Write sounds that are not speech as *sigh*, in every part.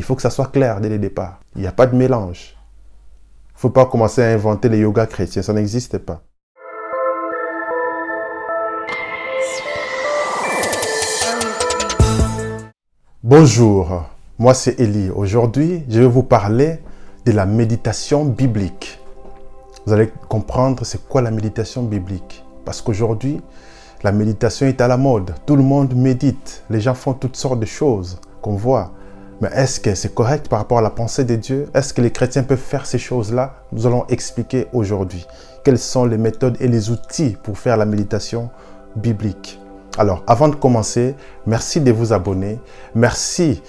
Il faut que ça soit clair dès le départ. Il n'y a pas de mélange. Il ne faut pas commencer à inventer les yogas chrétiens. Ça n'existe pas. Bonjour, moi c'est Elie. Aujourd'hui, je vais vous parler de la méditation biblique. Vous allez comprendre c'est quoi la méditation biblique. Parce qu'aujourd'hui, la méditation est à la mode. Tout le monde médite. Les gens font toutes sortes de choses qu'on voit. Mais est-ce que c'est correct par rapport à la pensée de Dieu? Est-ce que les chrétiens peuvent faire ces choses-là? Nous allons expliquer aujourd'hui quelles sont les méthodes et les outils pour faire la méditation biblique? Alors, avant de commencer, merci de vous abonner. Merci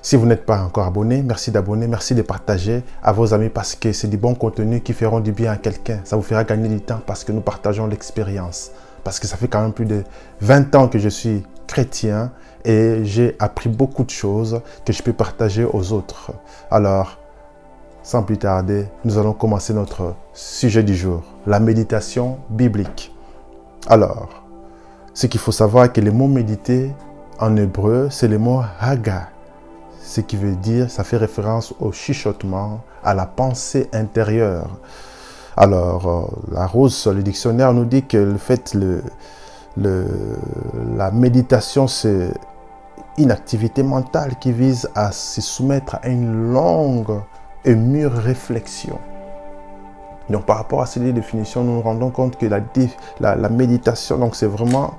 si vous n'êtes pas encore abonné, merci d'abonner, merci de partager à vos amis parce que c'est du bon contenu qui feront du bien à quelqu'un. Ça vous fera gagner du temps parce que nous partageons l'expérience. Parce que ça fait quand même plus de 20 ans que je suis chrétien et j'ai appris beaucoup de choses que je peux partager aux autres. Alors, sans plus tarder, nous allons commencer notre sujet du jour, la méditation biblique. Alors, ce qu'il faut savoir est que le mot méditer en hébreu, c'est le mot haga, ce qui veut dire, ça fait référence au chuchotement, à la pensée intérieure. Alors, euh, la rose le dictionnaire nous dit que le fait, le, la méditation, c'est une activité mentale qui vise à se soumettre à une longue et mûre réflexion. Donc par rapport à ces définitions, nous nous rendons compte que la, la, méditation, donc c'est vraiment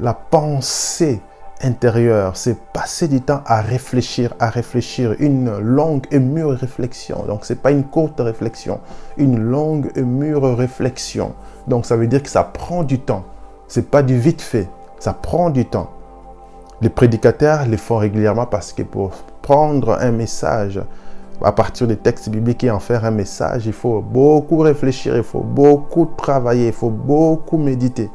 la pensée intérieure, c'est passer du temps à réfléchir, à réfléchir, une longue et mûre réflexion. Donc c'est pas une courte réflexion, une longue et mûre réflexion. Donc ça veut dire que ça prend du temps. C'est pas du vite fait, ça prend du temps. Les prédicateurs les font régulièrement parce que pour prendre un message, à partir des textes bibliques et en faire un message, il faut beaucoup réfléchir, il faut beaucoup travailler, il faut beaucoup méditer.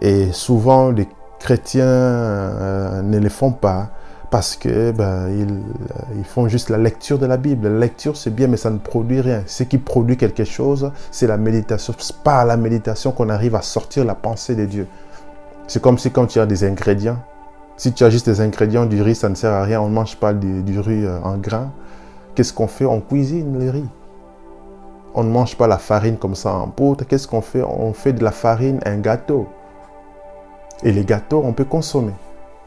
Et souvent, les chrétiens euh, ne le font pas parce que ben, ils, font juste la lecture de la Bible. La lecture, c'est bien, mais ça ne produit rien. Ce qui produit quelque chose, c'est la méditation. C'est par la méditation qu'on arrive à sortir la pensée de Dieu. C'est comme si quand tu as des ingrédients, si tu as juste des ingrédients du riz, ça ne sert à rien. On ne mange pas du, riz euh, en grains. Qu'est-ce qu'on fait? On cuisine le riz. On ne mange pas la farine comme ça en poudre. Qu'est-ce qu'on fait? On fait de la farine un gâteau. Et les gâteaux, on peut consommer.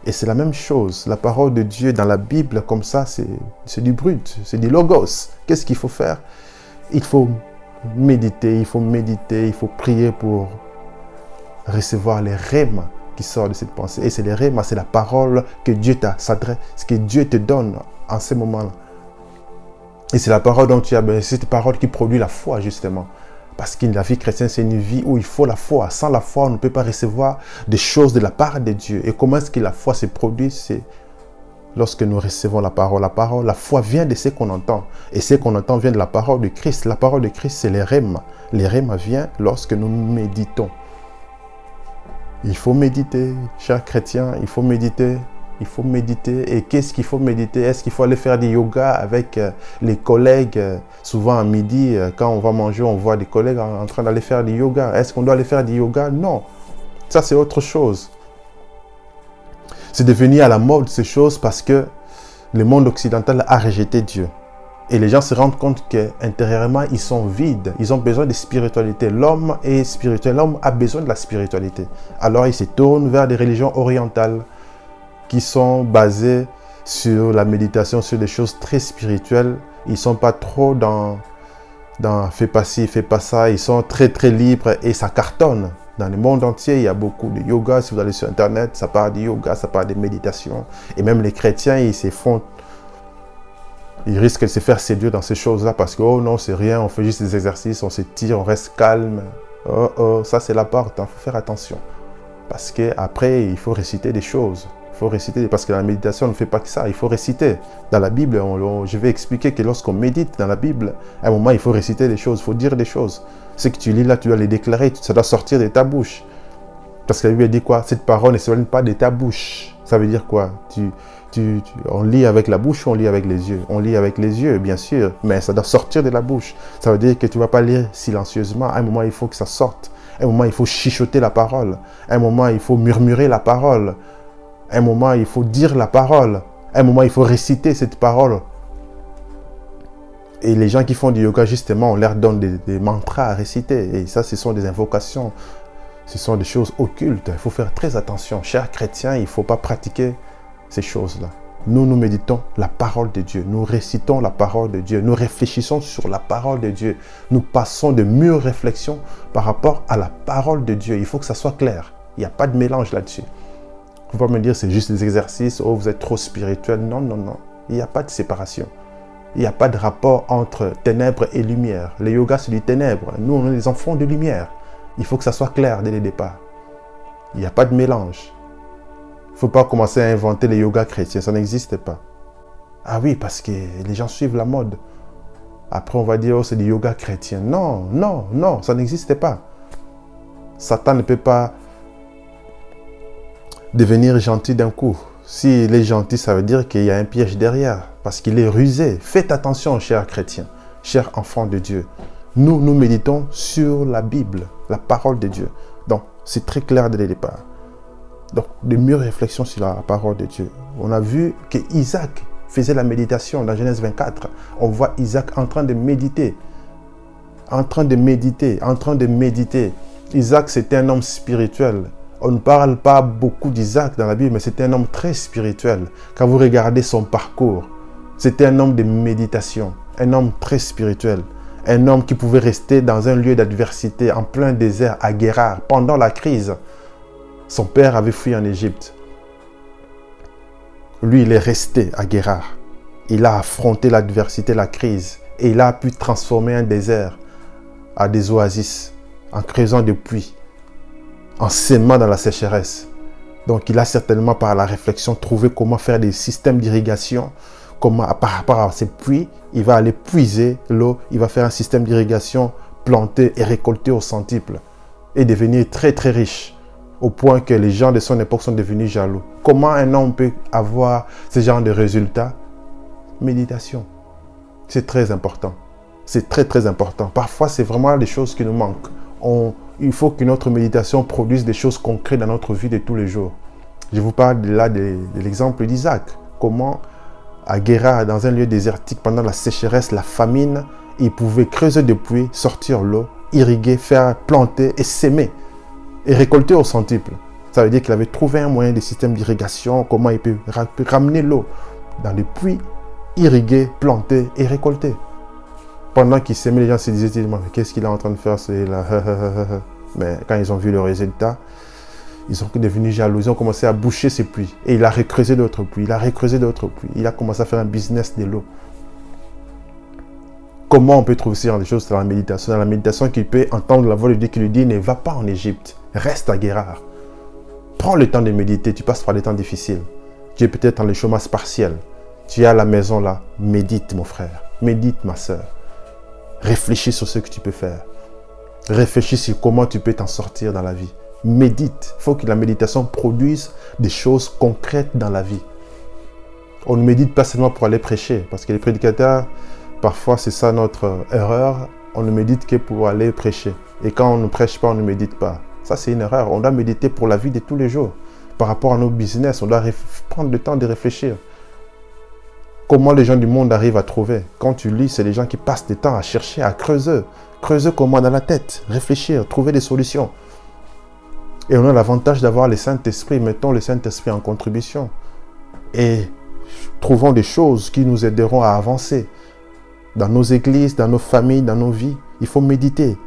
Et c'est la même chose. La parole de Dieu dans la Bible, comme ça, c'est du brut, c'est du logos. Qu'est-ce qu'il faut faire? Il faut méditer, il faut méditer, il faut prier pour recevoir les rèmes qui sortent de cette pensée. Et c'est les rèmes, c'est la parole que Dieu s'adresse, ce que Dieu te donne en ce moment-là. Et c'est la parole dont tu as besoin, cette parole qui produit la foi, justement. Parce que la vie chrétienne, c'est une vie où il faut la foi. Sans la foi, on ne peut pas recevoir des choses de la part de Dieu. Et comment est-ce que la foi se produit? C'est lorsque nous recevons la parole. La parole, la foi vient de ce qu'on entend. Et ce qu'on entend vient de la parole de Christ. La parole de Christ, c'est les rèmes. Les rèmes viennent lorsque nous méditons. Il faut méditer, chers chrétiens, il faut méditer il faut méditer. Et qu'est-ce qu'il faut méditer? Est-ce qu'il faut aller faire du yoga avec euh, les collègues Souvent à midi, euh, quand on va manger, on voit des collègues en train d'aller faire du yoga. Est-ce qu'on doit aller faire du yoga? Non. Ça, c'est autre chose. C'est devenu à la mode ces choses parce que le monde occidental a rejeté Dieu. Et les gens se rendent compte qu'intérieurement, ils sont vides. Ils ont besoin de spiritualité. L'homme est spirituel. L'homme a besoin de la spiritualité. Alors, ils se tournent vers des religions orientales qui sont basés sur la méditation, sur des choses très spirituelles. Ils ne sont pas trop dans, dans fais pas ci, fais pas ça. Ils sont très très libres et ça cartonne. Dans le monde entier, il y a beaucoup de yoga. Si vous allez sur Internet, ça parle de yoga, ça parle de méditation. Et même les chrétiens, ils se font ils risquent de se faire séduire dans ces choses-là parce que, oh non, c'est rien, on fait juste des exercices, on se tire, on reste calme. Oh, oh, ça c'est la porte, il hein. faut faire attention. Parce qu'après, il faut réciter des choses. Il faut réciter, parce que la méditation ne fait pas que ça, il faut réciter. Dans la Bible, je vais expliquer que lorsqu'on médite dans la Bible, à un moment, il faut réciter des choses, il faut dire des choses. Ce que tu lis là, tu dois les déclarer, ça doit sortir de ta bouche. Parce que la Bible dit quoi? Cette parole ne s'éloigne pas de ta bouche. Ça veut dire quoi? Tu, on lit avec la bouche ou on lit avec les yeux? On lit avec les yeux, bien sûr, mais ça doit sortir de la bouche. Ça veut dire que tu ne vas pas lire silencieusement. À un moment, il faut que ça sorte. À un moment, il faut chichoter la parole. À un moment, il faut murmurer la parole un moment, il faut dire la parole. Un moment, il faut réciter cette parole. Et les gens qui font du yoga, justement, on leur donne des, des mantras à réciter. Et ça, ce sont des invocations. Ce sont des choses occultes. Il faut faire très attention. Chers chrétiens, il ne faut pas pratiquer ces choses-là. Nous, nous méditons la parole de Dieu. Nous récitons la parole de Dieu. Nous réfléchissons sur la parole de Dieu. Nous passons de mûres réflexions par rapport à la parole de Dieu. Il faut que ça soit clair. Il n'y a pas de mélange là-dessus. Vous pouvez me dire c'est juste des exercices, oh vous êtes trop spirituel. Non, non, non. Il n'y a pas de séparation. Il n'y a pas de rapport entre ténèbres et lumière. Le yoga, c'est du ténèbre. Nous, on est des enfants de lumière. Il faut que ça soit clair dès le départ. Il n'y a pas de mélange. Il ne faut pas commencer à inventer les yoga chrétiens. Ça n'existe pas. Ah oui, parce que les gens suivent la mode. Après, on va dire, oh, c'est du yoga chrétien. Non, non, non, ça n'existe pas. Satan ne peut pas devenir gentil d'un coup. S'il est gentil, ça veut dire qu'il y a un piège derrière, parce qu'il est rusé. Faites attention, chers chrétiens, chers enfants de Dieu. Nous, nous méditons sur la Bible, la parole de Dieu. Donc, c'est très clair dès le départ. Donc, de mieux réflexions sur la parole de Dieu. On a vu que Isaac faisait la méditation dans Genèse 24. On voit Isaac en train de méditer. En train de méditer, en train de méditer. Isaac, c'était un homme spirituel. On ne parle pas beaucoup d'Isaac dans la Bible, mais c'était un homme très spirituel. Quand vous regardez son parcours, c'était un homme de méditation, un homme très spirituel, un homme qui pouvait rester dans un lieu d'adversité, en plein désert, à Guérard, pendant la crise. Son père avait fui en Égypte. Lui, il est resté à Guérard. Il a affronté l'adversité, la crise, et il a pu transformer un désert à des oasis en creusant des puits en s'aimant dans la sécheresse. Donc il a certainement par la réflexion trouvé comment faire des systèmes d'irrigation, comment par rapport à ces puits, il va aller puiser l'eau, il va faire un système d'irrigation planter et récolter au centuple et devenir très très riche au point que les gens de son époque sont devenus jaloux. Comment un homme peut avoir ce genre de résultats Méditation. C'est très important. C'est très très important. Parfois, c'est vraiment les choses qui nous manquent. Il faut que notre méditation produise des choses concrètes dans notre vie de tous les jours. Je vous parle là de, l'exemple d'Isaac. Comment à Guéra, dans un lieu désertique, pendant la sécheresse, la famine, il pouvait creuser des puits, sortir l'eau, irriguer, faire planter et s'aimer et récolter au centuple. Ça veut dire qu'il avait trouvé un moyen de système d'irrigation, comment il peut ramener l'eau dans les puits, irriguer, planter et récolter pendant qu'il s'aimait, les gens se disaient, qu'est-ce qu'il est en train de faire là Mais quand ils ont vu le résultat, ils sont devenus jaloux, ils ont commencé à boucher ses puits. Et il a recreusé d'autres puits, il a recreusé d'autres puits. Il a commencé à faire un business de l'eau. Comment on peut trouver ce genre de choses dans la méditation? Dans la méditation, qu'il peut entendre la voix de Dieu qui lui dit, ne va pas en Égypte, reste à Guérard. Prends le temps de méditer, tu passes par des temps difficiles. Tu es peut-être dans le chômage partiel. Tu es à la maison là, médite mon frère, médite ma soeur. Réfléchis sur ce que tu peux faire. Réfléchis sur comment tu peux t'en sortir dans la vie. Médite. Il faut que la méditation produise des choses concrètes dans la vie. On ne médite pas seulement pour aller prêcher, parce que les prédicateurs, parfois c'est ça notre erreur, on ne médite que pour aller prêcher. Et quand on ne prêche pas, on ne médite pas. Ça c'est une erreur. On doit méditer pour la vie de tous les jours. Par rapport à nos business, on doit prendre le temps de réfléchir. Comment les gens du monde arrivent à trouver? Quand tu lis, c'est les gens qui passent du temps à chercher, à creuser. Creuser comment dans la tête, réfléchir, trouver des solutions. Et on a l'avantage d'avoir le Saint-Esprit. Mettons le Saint-Esprit en contribution. Et trouvons des choses qui nous aideront à avancer. Dans nos églises, dans nos familles, dans nos vies. Il faut méditer.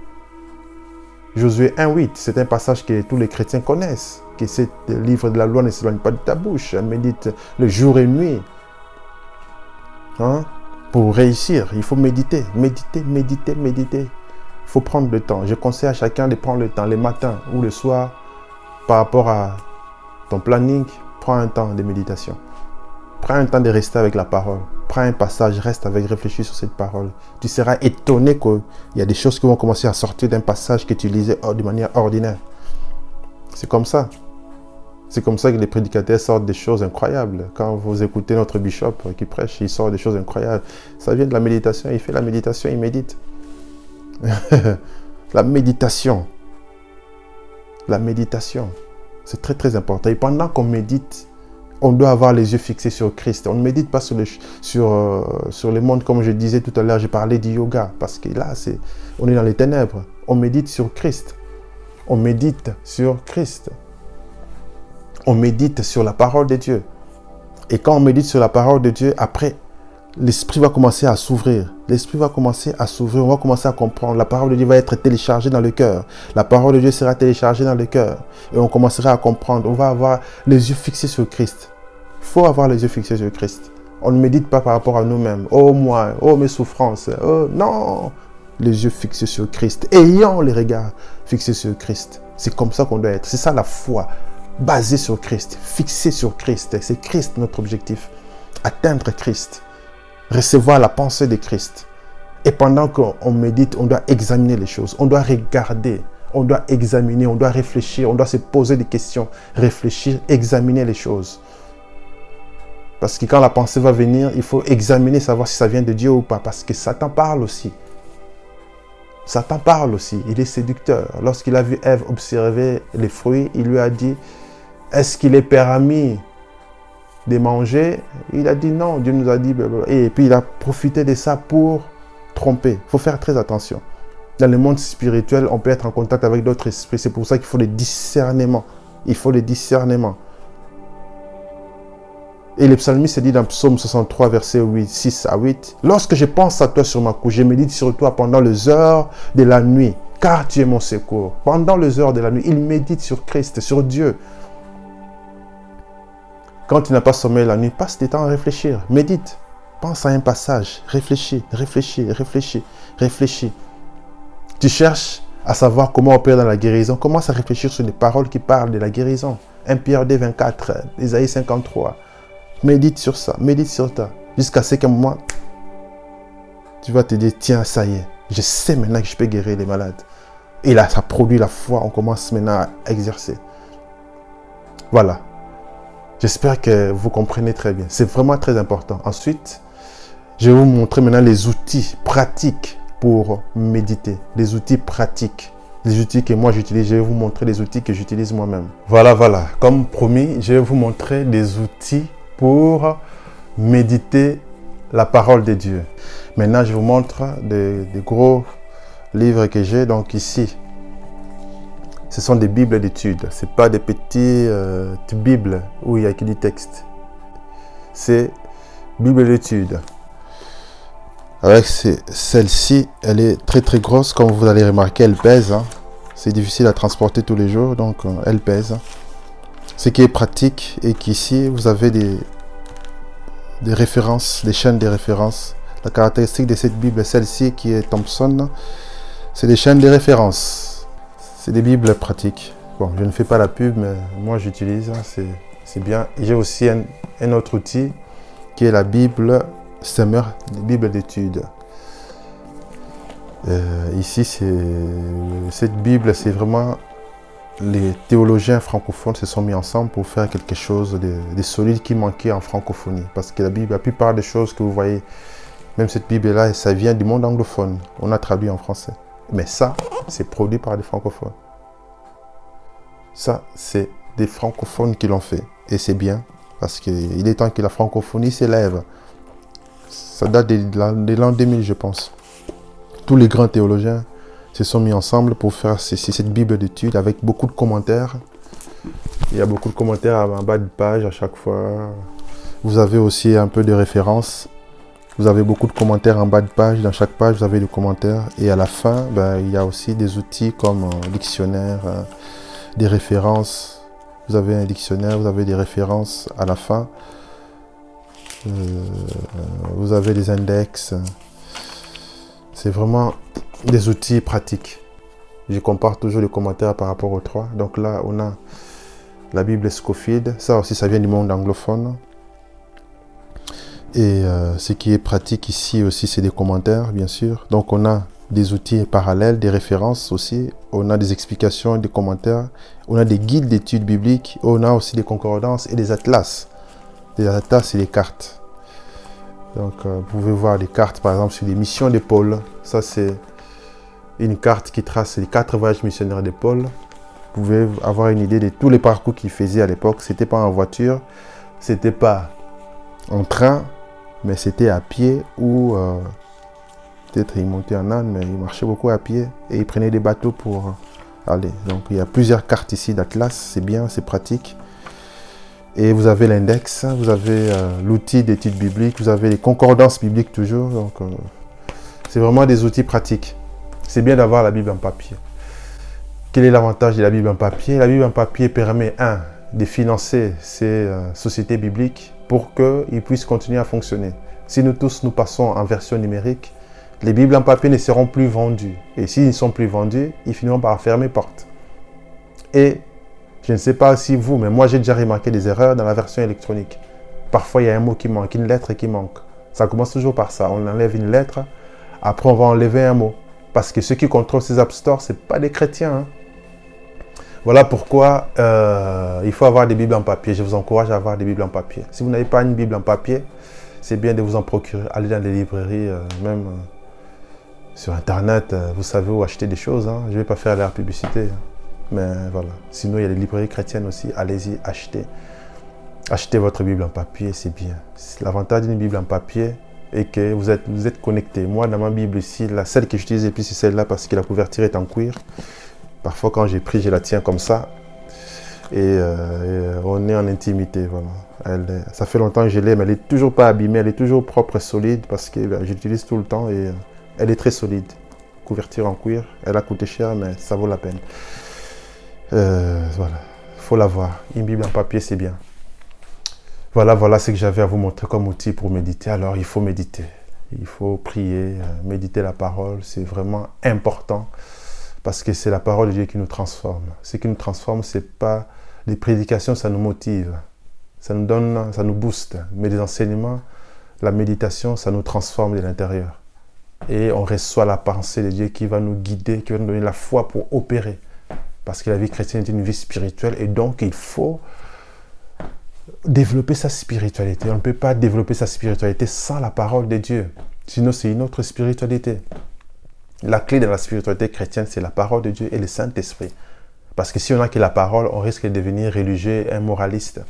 Josué 1.8, c'est un passage que tous les chrétiens connaissent. Que ce livre de la loi ne s'éloigne pas de ta bouche. Médite le jour et nuit. Hein? Pour réussir, il faut méditer, méditer, méditer, méditer. Il faut prendre le temps. Je conseille à chacun de prendre le temps, le matin ou le soir, par rapport à ton planning, prends un temps de méditation. Prends un temps de rester avec la parole. Prends un passage, reste avec, réfléchis sur cette parole. Tu seras étonné qu'il y a des choses qui vont commencer à sortir d'un passage que tu lisais de manière ordinaire. C'est comme ça. C'est comme ça que les prédicateurs sortent des choses incroyables. Quand vous écoutez notre bishop qui prêche, il sort des choses incroyables. Ça vient de la méditation. Il fait la méditation, il médite. *laughs* la méditation. La méditation. C'est très très important. Et pendant qu'on médite, On doit avoir les yeux fixés sur Christ. On ne médite pas sur, les, sur, euh, sur le monde, comme je disais tout à l'heure, j'ai parlé du yoga, parce que là, on est dans les ténèbres. On médite sur Christ. On médite sur Christ. On médite sur la parole de Dieu. Et quand on médite sur la parole de Dieu, après, l'esprit va commencer à s'ouvrir. L'esprit va commencer à s'ouvrir. On va commencer à comprendre. La parole de Dieu va être téléchargée dans le cœur. La parole de Dieu sera téléchargée dans le cœur. Et on commencera à comprendre. On va avoir les yeux fixés sur Christ. Il faut avoir les yeux fixés sur Christ. On ne médite pas par rapport à nous-mêmes. Oh moi, oh mes souffrances. Oh non. Les yeux fixés sur Christ. Ayant les regards fixés sur Christ. C'est comme ça qu'on doit être. C'est ça la foi. Basée sur Christ. Fixée sur Christ. C'est Christ notre objectif. Atteindre Christ recevoir la pensée de Christ. Et pendant qu'on médite, on doit examiner les choses, on doit regarder, on doit examiner, on doit réfléchir, on doit se poser des questions, réfléchir, examiner les choses. Parce que quand la pensée va venir, il faut examiner, savoir si ça vient de Dieu ou pas. Parce que Satan parle aussi. Satan parle aussi. Il est séducteur. Lorsqu'il a vu Ève observer les fruits, il lui a dit, est-ce qu'il est permis de manger? Il a dit non, Dieu nous a dit. Et puis il a profité de ça pour tromper. Il faut faire très attention. Dans le monde spirituel, on peut être en contact avec d'autres esprits. C'est pour ça qu'il faut le discernement. Il faut le discernement. Et le psalmiste dit dans Psaume 63, verset 8, 6 à 8, Lorsque je pense à toi sur ma couche, je médite sur toi pendant les heures de la nuit, car tu es mon secours. Pendant les heures de la nuit, il médite sur Christ, sur Dieu, quand tu n'as pas sommeil la nuit, passe des temps à réfléchir. Médite. Pense à un passage. Réfléchis, réfléchis, réfléchis, réfléchis. Tu cherches à savoir comment opérer dans la guérison. Commence à réfléchir sur les paroles qui parlent de la guérison. 1 Pierre 2, 24, Isaïe 53. Médite sur ça, médite sur ça. Jusqu'à ce qu'un moment, tu vas te dire, tiens, ça y est, je sais maintenant que je peux guérir les malades. Et là, ça produit la foi. On commence maintenant à exercer. Voilà. J'espère que vous comprenez très bien. C'est vraiment très important. Ensuite, je vais vous montrer maintenant les outils pratiques pour méditer. Les outils pratiques. Les outils que moi j'utilise. Je vais vous montrer les outils que j'utilise moi-même. Voilà, voilà. Comme promis, je vais vous montrer des outils pour méditer la parole de Dieu. Maintenant, je vous montre des, gros livres que j'ai. Donc ici, ce sont des bibles d'études. Ce pas des petites euh, bibles où il y a écrit du texte. C'est Bible d'études. Avec celle-ci, elle est très très grosse. Comme vous allez remarquer, elle pèse. Hein. C'est difficile à transporter tous les jours, donc euh, elle pèse. Ce qui est pratique est qu'ici, vous avez des, des références, des chaînes de références. La caractéristique de cette Bible, celle-ci qui est Thompson, c'est des chaînes de références. C'est des bibles pratiques. Bon, je ne fais pas la pub, mais moi j'utilise, hein, c'est bien. J'ai aussi un, autre outil qui est la Bible Summer, la Bible d'études. Euh, ici, cette Bible, c'est vraiment les théologiens francophones se sont mis ensemble pour faire quelque chose de, de, solide qui manquait en francophonie. Parce que la Bible, la plupart des choses que vous voyez, même cette Bible-là, ça vient du monde anglophone. On a traduit en français. Mais ça, c'est produit par des francophones. Ça, c'est des francophones qui l'ont fait. Et c'est bien, parce qu'il est temps que la francophonie s'élève. Ça date de l'an 2000, je pense. Tous les grands théologiens se sont mis ensemble pour faire cette Bible d'études avec beaucoup de commentaires. Il y a beaucoup de commentaires en bas de page à chaque fois. Vous avez aussi un peu de références vous avez beaucoup de commentaires en bas de page. Dans chaque page, vous avez des commentaires. Et à la fin, ben, il y a aussi des outils comme un dictionnaire, euh, des références. Vous avez un dictionnaire, vous avez des références à la fin. Euh, vous avez des index. C'est vraiment des outils pratiques. Je compare toujours les commentaires par rapport aux trois. Donc là, on a la Bible Scofield. Ça aussi, ça vient du monde anglophone. Et euh, ce qui est pratique ici aussi, c'est des commentaires, bien sûr. Donc on a des outils parallèles, des références aussi. On a des explications, des commentaires. On a des guides d'études bibliques. On a aussi des concordances et des atlas. Des atlas et des cartes. Donc euh, vous pouvez voir des cartes, par exemple, sur les missions de Paul. Ça, c'est une carte qui trace les quatre voyages missionnaires de Paul. Vous pouvez avoir une idée de tous les parcours qu'il faisait à l'époque. C'était pas en voiture. c'était pas en train, mais c'était à pied ou euh, peut-être il montait en âne, mais il marchait beaucoup à pied et il prenait des bateaux pour aller. Donc il y a plusieurs cartes ici d'Atlas, c'est bien, c'est pratique. Et vous avez l'index, vous avez euh, l'outil d'étude biblique, vous avez les concordances bibliques toujours. Donc euh, c'est vraiment des outils pratiques. C'est bien d'avoir la Bible en papier. Quel est l'avantage de la Bible en papier? La Bible en papier permet, un, de financer ces euh, sociétés bibliques pour qu'ils puissent continuer à fonctionner. Si nous tous nous passons en version numérique, les Bibles en papier ne seront plus vendues. Et s'ils ne sont plus vendus, ils finiront par fermer porte. Et je ne sais pas si vous, mais moi j'ai déjà remarqué des erreurs dans la version électronique. Parfois il y a un mot qui manque, une lettre qui manque. Ça commence toujours par ça. On enlève une lettre, après on va enlever un mot. Parce que ceux qui contrôlent ces App Store, ce pas des chrétiens. Hein. Voilà pourquoi euh, il faut avoir des Bibles en papier. Je vous encourage à avoir des Bibles en papier. Si vous n'avez pas une Bible en papier, c'est bien de vous en procurer. Allez dans les librairies, euh, même euh, sur Internet, vous savez où acheter des choses. Hein. Je ne vais pas faire la publicité. Mais voilà. Sinon, il y a les librairies chrétiennes aussi. Allez-y, achetez. Achetez votre Bible en papier, c'est bien. L'avantage d'une Bible en papier est que vous êtes, vous êtes connecté. Moi, dans ma Bible ici, la celle que j'utilise et puis c'est celle-là parce que la couverture est en cuir. Parfois, quand j'ai pris, je la tiens comme ça. Et, euh, on est en intimité. Voilà. ça fait longtemps que je l'ai, mais elle n'est toujours pas abîmée. Elle est toujours propre et solide parce que ben, j'utilise tout le temps et euh, elle est très solide. Couverture en cuir. Elle a coûté cher, mais ça vaut la peine. Euh, voilà. Il faut l'avoir. Une Bible en papier, c'est bien. Voilà, voilà ce que j'avais à vous montrer comme outil pour méditer. Alors, il faut méditer. Il faut prier, méditer la parole. C'est vraiment important. Parce que c'est la parole de Dieu qui nous transforme. Ce qui nous transforme, ce n'est pas les prédications, ça nous motive. Ça nous donne, ça nous booste. Mais les enseignements, la méditation, ça nous transforme de l'intérieur. Et on reçoit la pensée de Dieu qui va nous guider, qui va nous donner la foi pour opérer. Parce que la vie chrétienne est une vie spirituelle et donc il faut développer sa spiritualité. On ne peut pas développer sa spiritualité sans la parole de Dieu. Sinon, c'est une autre spiritualité. La clé de la spiritualité chrétienne, c'est la parole de Dieu et le Saint-Esprit. Parce que si on a que la parole, on risque de devenir religieux, un moraliste.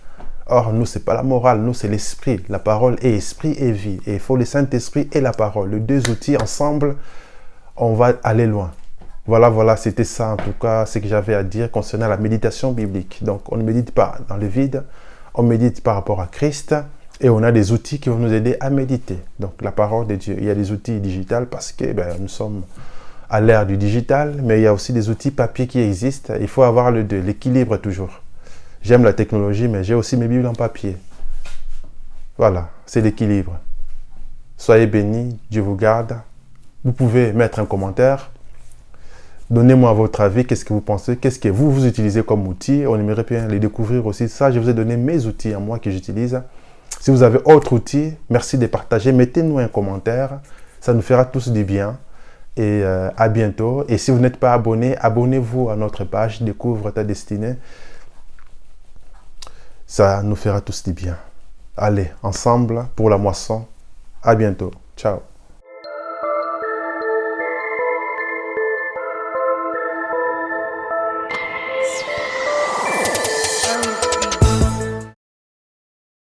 Or, nous, ce n'est pas la morale, nous, c'est l'esprit. La parole est esprit et vie. Et il faut le Saint-Esprit et la parole. Les deux outils ensemble, on va aller loin. Voilà, voilà, c'était ça en tout cas ce que j'avais à dire concernant la méditation biblique. Donc, on ne médite pas dans le vide, on médite par rapport à Christ. Et on a des outils qui vont nous aider à méditer. Donc la parole de Dieu. Il y a des outils digitales parce que ben, nous sommes à l'ère du digital, mais il y a aussi des outils papier qui existent. Il faut avoir le deux, l'équilibre toujours. J'aime la technologie, mais j'ai aussi mes Bibles en papier. Voilà, c'est l'équilibre. Soyez bénis, Dieu vous garde. Vous pouvez mettre un commentaire. Donnez-moi votre avis, qu'est-ce que vous pensez, qu'est-ce que vous, vous utilisez comme outil? On aimerait bien les découvrir aussi. Ça, je vous ai donné mes outils à moi que j'utilise. Si vous avez autre outil, merci de partager. Mettez-nous un commentaire. Ça nous fera tous du bien. Et euh, à bientôt. Et si vous n'êtes pas abonné, abonnez-vous à notre page Découvre ta destinée. Ça nous fera tous du bien. Allez, ensemble pour la moisson. À bientôt. Ciao.